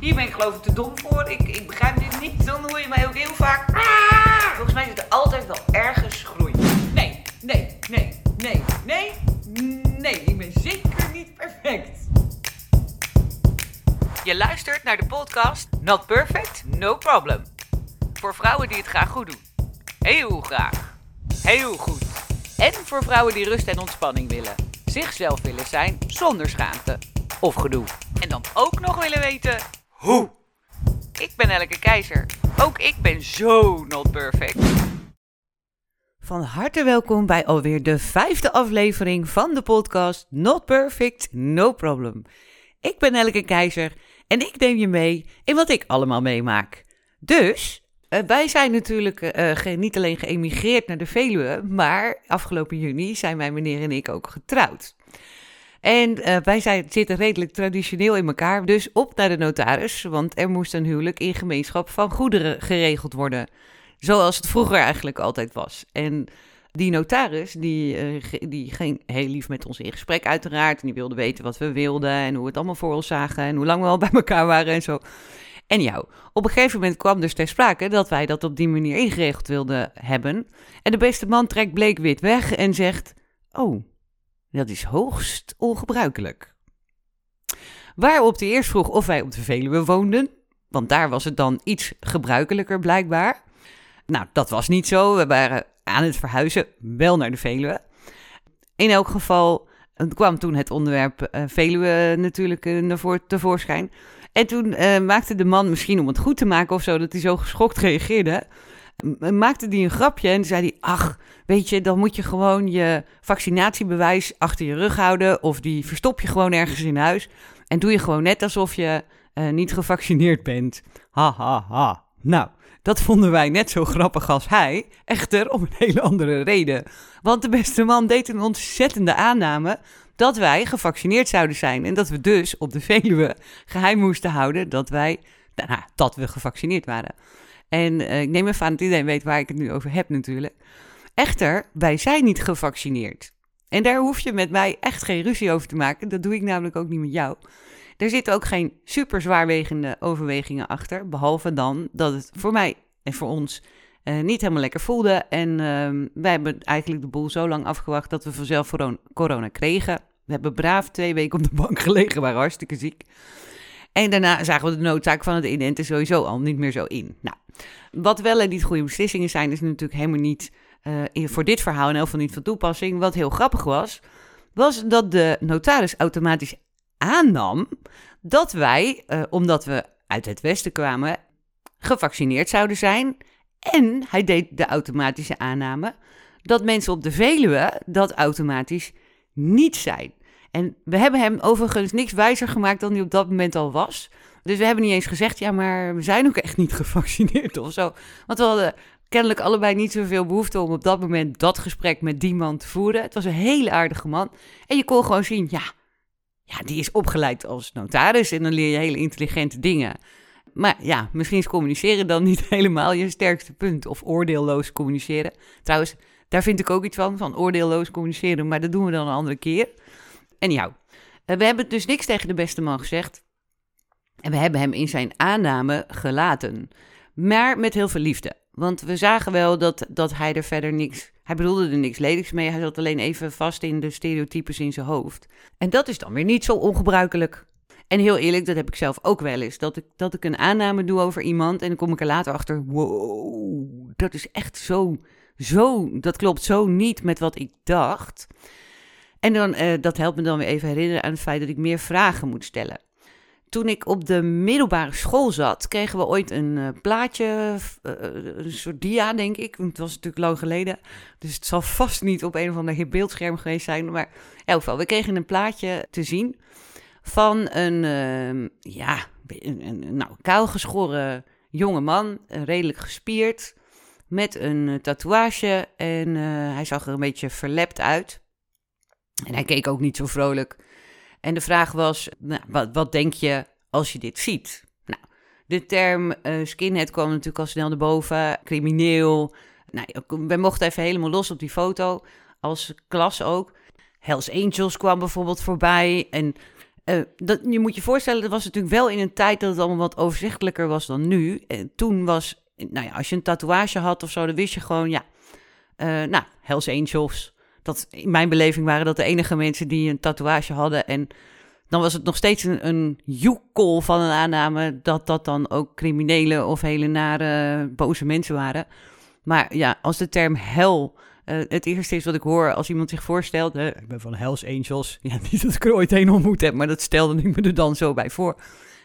Hier ben ik geloof ik te dom voor. Ik, ik begrijp dit niet. Dan hoor je mij ook heel vaak. Volgens mij zit er altijd wel ergens groei. Nee, nee, nee, nee, nee, nee. Ik ben zeker niet perfect. Je luistert naar de podcast Not Perfect, No Problem. Voor vrouwen die het graag goed doen. Heel graag. Heel goed. En voor vrouwen die rust en ontspanning willen. Zichzelf willen zijn zonder schaamte of gedoe. En dan ook nog willen weten hoe. Ik ben Elke Keizer. Ook ik ben zo not perfect. Van harte welkom bij alweer de vijfde aflevering van de podcast Not Perfect, No Problem. Ik ben Elke Keizer en ik neem je mee in wat ik allemaal meemaak. Dus, uh, wij zijn natuurlijk uh, ge niet alleen geëmigreerd naar de Veluwe, maar afgelopen juni zijn mijn meneer en ik ook getrouwd. En uh, wij zitten redelijk traditioneel in elkaar, dus op naar de notaris, want er moest een huwelijk in gemeenschap van goederen geregeld worden. Zoals het vroeger eigenlijk altijd was. En die notaris, die, uh, die ging heel lief met ons in gesprek uiteraard. En die wilde weten wat we wilden en hoe we het allemaal voor ons zagen en hoe lang we al bij elkaar waren en zo. En jou, op een gegeven moment kwam dus ter sprake dat wij dat op die manier ingeregeld wilden hebben. En de beste man trekt bleek wit weg en zegt, oh, dat is hoogst ongebruikelijk. Waarop de eerst vroeg of wij op de Veluwe woonden, want daar was het dan iets gebruikelijker blijkbaar. Nou, dat was niet zo. We waren aan het verhuizen, wel naar de Veluwe. In elk geval kwam toen het onderwerp uh, Veluwe natuurlijk voor, tevoorschijn. En toen uh, maakte de man, misschien om het goed te maken of zo, dat hij zo geschokt reageerde, maakte hij een grapje en zei hij, ach, weet je, dan moet je gewoon je vaccinatiebewijs achter je rug houden of die verstop je gewoon ergens in huis en doe je gewoon net alsof je niet gevaccineerd bent. Ha, ha, ha. Nou, dat vonden wij net zo grappig als hij, echter om een hele andere reden. Want de beste man deed een ontzettende aanname dat wij gevaccineerd zouden zijn. En dat we dus op de Veluwe geheim moesten houden dat wij, nou, dat we gevaccineerd waren. En uh, ik neem even aan dat iedereen weet waar ik het nu over heb natuurlijk. Echter, wij zijn niet gevaccineerd. En daar hoef je met mij echt geen ruzie over te maken. Dat doe ik namelijk ook niet met jou. Er zitten ook geen super zwaarwegende overwegingen achter. Behalve dan dat het voor mij en voor ons uh, niet helemaal lekker voelde. En uh, wij hebben eigenlijk de boel zo lang afgewacht dat we vanzelf corona kregen. We hebben braaf twee weken op de bank gelegen, waren hartstikke ziek. En daarna zagen we de noodzaak van het inenten sowieso al niet meer zo in. Nou, wat wel en niet goede beslissingen zijn, is natuurlijk helemaal niet uh, voor dit verhaal in elk geval niet van toepassing. Wat heel grappig was, was dat de notaris automatisch aannam dat wij, uh, omdat we uit het westen kwamen, gevaccineerd zouden zijn. En hij deed de automatische aanname dat mensen op de Veluwe dat automatisch niet zijn. En we hebben hem overigens niks wijzer gemaakt dan hij op dat moment al was. Dus we hebben niet eens gezegd, ja, maar we zijn ook echt niet gevaccineerd of zo. Want we hadden kennelijk allebei niet zoveel behoefte om op dat moment dat gesprek met die man te voeren. Het was een hele aardige man. En je kon gewoon zien, ja, ja, die is opgeleid als notaris en dan leer je hele intelligente dingen. Maar ja, misschien is communiceren dan niet helemaal je sterkste punt. Of oordeelloos communiceren. Trouwens, daar vind ik ook iets van, van oordeelloos communiceren. Maar dat doen we dan een andere keer. En jou. Eh, we hebben dus niks tegen de beste man gezegd. En we hebben hem in zijn aanname gelaten. Maar met heel veel liefde. Want we zagen wel dat, dat hij er verder niks hij bedoelde er niks ledigs mee, hij zat alleen even vast in de stereotypes in zijn hoofd. En dat is dan weer niet zo ongebruikelijk. En heel eerlijk, dat heb ik zelf ook wel eens. Dat ik, dat ik een aanname doe over iemand en dan kom ik er later achter, wow, dat is echt zo, zo, dat klopt zo niet met wat ik dacht. En dan, uh, dat helpt me dan weer even herinneren aan het feit dat ik meer vragen moet stellen. Toen ik op de middelbare school zat, kregen we ooit een uh, plaatje, uh, een soort dia, denk ik. Het was natuurlijk lang geleden, dus het zal vast niet op een of ander beeldscherm geweest zijn. Maar in elk geval, we kregen een plaatje te zien van een, uh, ja, een, een, nou, kaalgeschoren jonge man, redelijk gespierd, met een tatoeage. En hij zag er een beetje verlept uit. En hij keek ook niet zo vrolijk. En de vraag was, nou, wat, wat denk je als je dit ziet? Nou, de term uh, skinhead kwam natuurlijk al snel naar boven, crimineel. Nou, we mochten even helemaal los op die foto, als klas ook. Hells Angels kwam bijvoorbeeld voorbij. En uh, dat, je moet je voorstellen, dat was natuurlijk wel in een tijd dat het allemaal wat overzichtelijker was dan nu. En toen was, nou ja, als je een tatoeage had of zo, dan wist je gewoon, ja, uh, nou, Hells Angels. Dat, in mijn beleving waren dat de enige mensen die een tatoeage hadden. En dan was het nog steeds een, een joekel van een aanname dat dat dan ook criminelen of hele nare boze mensen waren. Maar ja, als de term hel uh, het eerste is wat ik hoor als iemand zich voorstelt, ik ben van Hells Angels, ja, niet dat ik er ooit een ontmoet heb, maar dat stelde ik me er dan zo bij voor.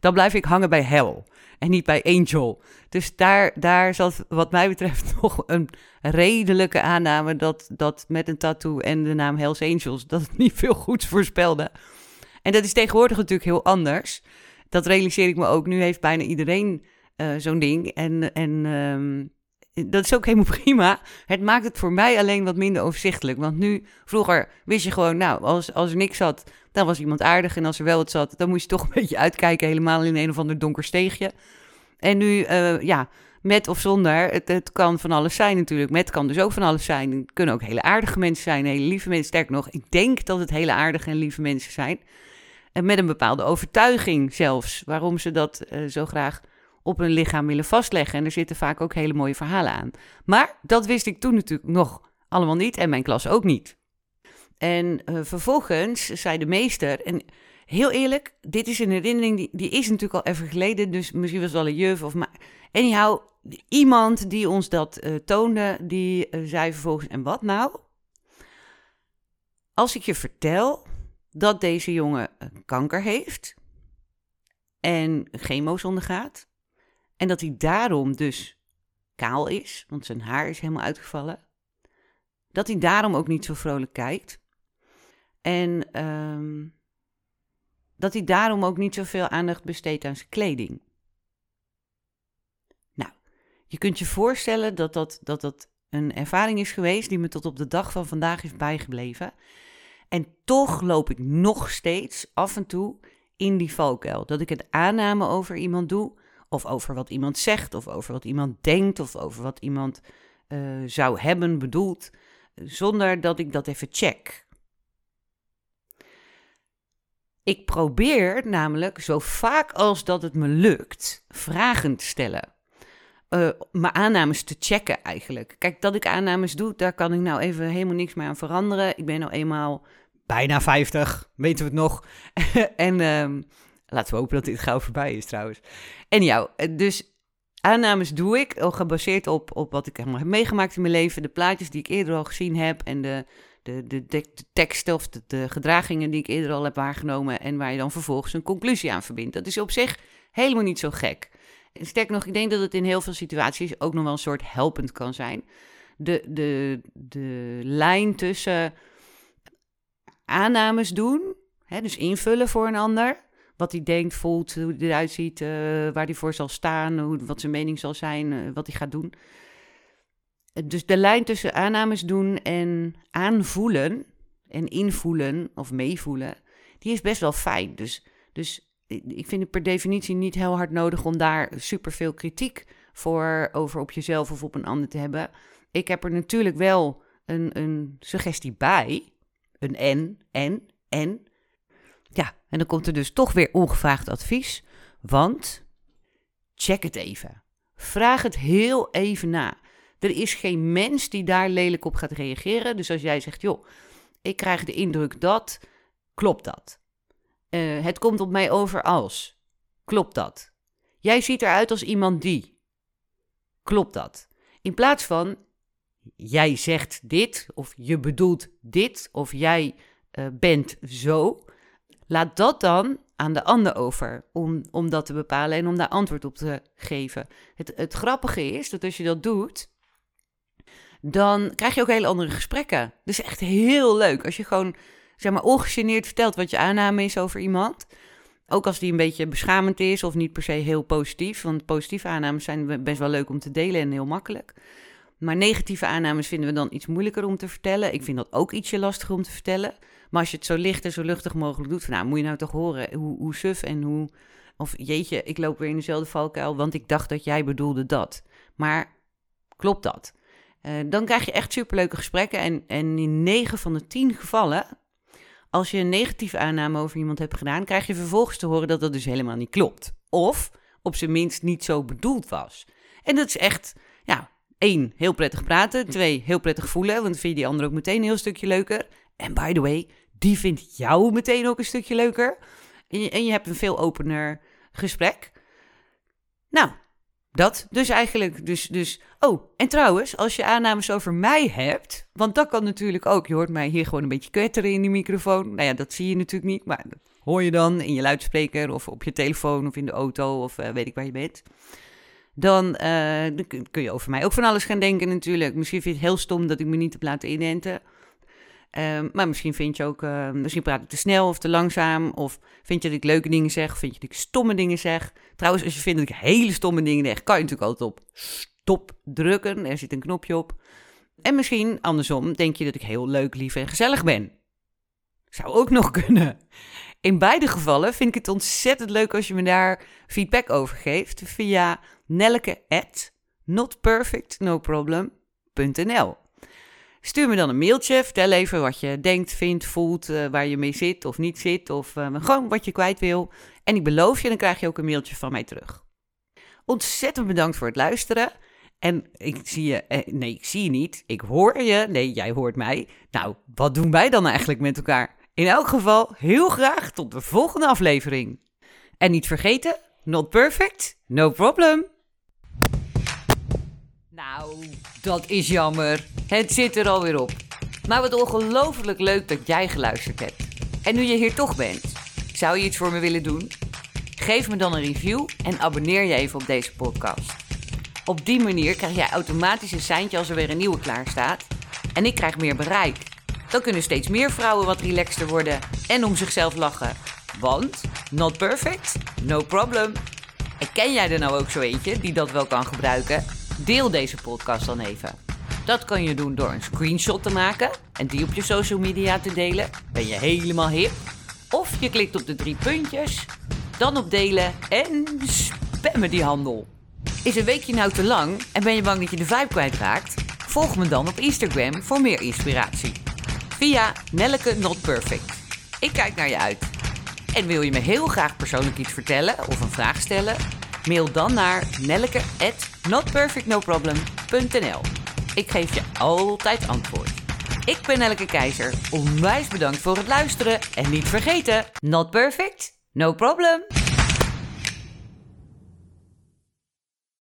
Dan blijf ik hangen bij hell en niet bij angel. Dus daar, daar zat wat mij betreft nog een redelijke aanname dat, dat met een tattoo en de naam Hells Angels, dat het niet veel goeds voorspelde. En dat is tegenwoordig natuurlijk heel anders. Dat realiseer ik me ook. Nu heeft bijna iedereen uh, zo'n ding. En, en um, dat is ook helemaal prima. Het maakt het voor mij alleen wat minder overzichtelijk. Want nu, vroeger wist je gewoon, nou, als, als er niks zat, dan was iemand aardig. En als er wel wat zat, dan moest je toch een beetje uitkijken, helemaal in een of ander donker steegje. En nu, uh, ja, met of zonder, het, het, kan van alles zijn natuurlijk. Met kan dus ook van alles zijn. Het kunnen ook hele aardige mensen zijn, hele lieve mensen. Sterker nog, ik denk dat het hele aardige en lieve mensen zijn. En met een bepaalde overtuiging zelfs, waarom ze dat uh, zo graag op hun lichaam willen vastleggen. En er zitten vaak ook hele mooie verhalen aan. Maar dat wist ik toen natuurlijk nog allemaal niet en mijn klas ook niet. En uh, vervolgens zei de meester, en heel eerlijk, dit is een herinnering, die, die is natuurlijk al even geleden, dus misschien was het wel een juf of maar... Anyhow, iemand die ons dat uh, toonde, die uh, zei vervolgens, en wat nou? Als ik je vertel dat deze jongen kanker heeft en chemo's ondergaat, en dat hij daarom dus kaal is, want zijn haar is helemaal uitgevallen. Dat hij daarom ook niet zo vrolijk kijkt. En um, dat hij daarom ook niet zoveel aandacht besteedt aan zijn kleding. Nou, je kunt je voorstellen dat dat, dat dat een ervaring is geweest die me tot op de dag van vandaag is bijgebleven. En toch loop ik nog steeds af en toe in die valkuil. Dat ik het aanname over iemand doe of over wat iemand zegt, of over wat iemand denkt, of over wat iemand uh, zou hebben bedoeld, zonder dat ik dat even check. Ik probeer namelijk zo vaak als dat het me lukt, vragen te stellen. Uh, mijn aannames te checken eigenlijk. Kijk, dat ik aannames doe, daar kan ik nou even helemaal niks meer aan veranderen. Ik ben nou eenmaal bijna 50, weten we het nog. en uh, Laten we hopen dat dit gauw voorbij is trouwens. En jou, eh, dus aannames doe ik, gebaseerd op, op wat ik helemaal heb meegemaakt in mijn leven. De plaatjes die ik eerder al gezien heb en de, de, de, teksten of de, de, gedragingen die ik eerder al heb waargenomen. En waar je dan vervolgens een conclusie aan verbindt. Dat is op zich helemaal niet zo gek. Sterker nog, ik denk dat het in heel veel situaties ook nog wel een soort helpend kan zijn. De, de, de lijn tussen aannames doen, hè, dus invullen voor een ander, wat hij denkt, voelt, hoe hij eruit ziet, uh, waar hij voor zal staan, hoe, wat zijn mening zal zijn, uh, wat hij gaat doen. Dus de lijn tussen aannames doen en aanvoelen en invoelen of meevoelen, die is best wel fijn. Dus, dus ik vind het per definitie niet heel hard nodig om daar superveel kritiek voor over op jezelf of op een ander te hebben. Ik heb er natuurlijk wel een, een suggestie bij, een en, en, en. Ja, en dan komt er dus toch weer ongevraagd advies. Want check het even. Vraag het heel even na. Er is geen mens die daar lelijk op gaat reageren. Dus als jij zegt, joh, ik krijg de indruk dat, klopt dat? Uh, het komt op mij over als, klopt dat? Jij ziet eruit als iemand die, klopt dat? In plaats van, jij zegt dit, of je bedoelt dit, of jij uh, bent zo, Laat dat dan aan de ander over om, om dat te bepalen en om daar antwoord op te geven. Het, het grappige is dat als je dat doet, dan krijg je ook hele andere gesprekken. Dus echt heel leuk als je gewoon, zeg maar, ongegeneerd vertelt wat je aanname is over iemand. Ook als die een beetje beschamend is of niet per se heel positief. Want positieve aannames zijn best wel leuk om te delen en heel makkelijk. Maar negatieve aannames vinden we dan iets moeilijker om te vertellen. Ik vind dat ook ietsje lastiger om te vertellen. Maar als je het zo licht en zo luchtig mogelijk doet, nou moet je nou toch horen hoe, hoe suf en hoe... Of jeetje, ik loop weer in dezelfde valkuil, want ik dacht dat jij bedoelde dat. Maar klopt dat? Uh, dan krijg je echt superleuke gesprekken. En, en in 9 van de 10 gevallen, als je een negatieve aanname over iemand hebt gedaan, krijg je vervolgens te horen dat dat dus helemaal niet klopt. Of op zijn minst niet zo bedoeld was. En dat is echt, ja, één, heel prettig praten. Twee, heel prettig voelen, want vind je die ander ook meteen een heel stukje leuker. En by the way, die vindt jou meteen ook een stukje leuker. En je, en je hebt een veel opener gesprek. Nou, dat dus eigenlijk. Dus, dus, oh, en trouwens, als je aannames over mij hebt, want dat kan natuurlijk ook. Je hoort mij hier gewoon een beetje kwetteren in die microfoon. Nou ja, dat zie je natuurlijk niet, maar hoor je dan in je luidspreker of op je telefoon of in de auto of uh, weet ik waar je bent. Dan, dan, kun je over mij ook van alles gaan denken natuurlijk. Misschien vind je het heel stom dat ik me niet heb laten inenten. Um, maar misschien vind je ook, uh, misschien praat ik te snel of te langzaam. Of vind je dat ik leuke dingen zeg, vind je dat ik stomme dingen zeg. Trouwens, als je vindt dat ik hele stomme dingen zeg, kan je natuurlijk altijd op stop drukken. Er zit een knopje op. En misschien andersom denk je dat ik heel leuk, lief en gezellig ben. Zou ook nog kunnen. In beide gevallen vind ik het ontzettend leuk als je me daar feedback over geeft via nelke at notperfectnoproblem.nl. Stuur me dan een mailtje, vertel even wat je denkt, vindt, voelt, uh, waar je mee zit of niet zit, of uh, gewoon wat je kwijt wil. En ik beloof je, dan krijg je ook een mailtje van mij terug. Ontzettend bedankt voor het luisteren. En ik zie je, eh, nee, ik zie je niet. Ik hoor je. Nee, jij hoort mij. Nou, wat doen wij dan eigenlijk met elkaar? In elk geval, heel graag tot de volgende aflevering. En niet vergeten, not perfect, no problem. Nou, dat is jammer. Het zit er alweer op. Maar wat ongelooflijk leuk dat jij geluisterd hebt. En nu je hier toch bent, zou je iets voor me willen doen? Geef me dan een review en abonneer je even op deze podcast. Op die manier krijg jij automatisch een seintje als er weer een nieuwe klaar staat. En ik krijg meer bereik. Dan kunnen steeds meer vrouwen wat relaxter worden en om zichzelf lachen. Want, not perfect, no problem. En ken jij er nou ook zo eentje die dat wel kan gebruiken? Deel deze podcast dan even. Dat kan je doen door een screenshot te maken en die op je social media te delen. Ben je helemaal hip? Of je klikt op de drie puntjes, dan op delen en spammen die handel. Is een weekje nou te lang en ben je bang dat je de vibe kwijtraakt? Volg me dan op Instagram voor meer inspiratie. Via Nelleke Not Perfect. Ik kijk naar je uit. En wil je me heel graag persoonlijk iets vertellen of een vraag stellen? Mail dan naar nelleke@notperfectnoproblem.nl. Ik geef je altijd antwoord. Ik ben Nelleke Keizer. Onwijs bedankt voor het luisteren en niet vergeten: not perfect, no problem.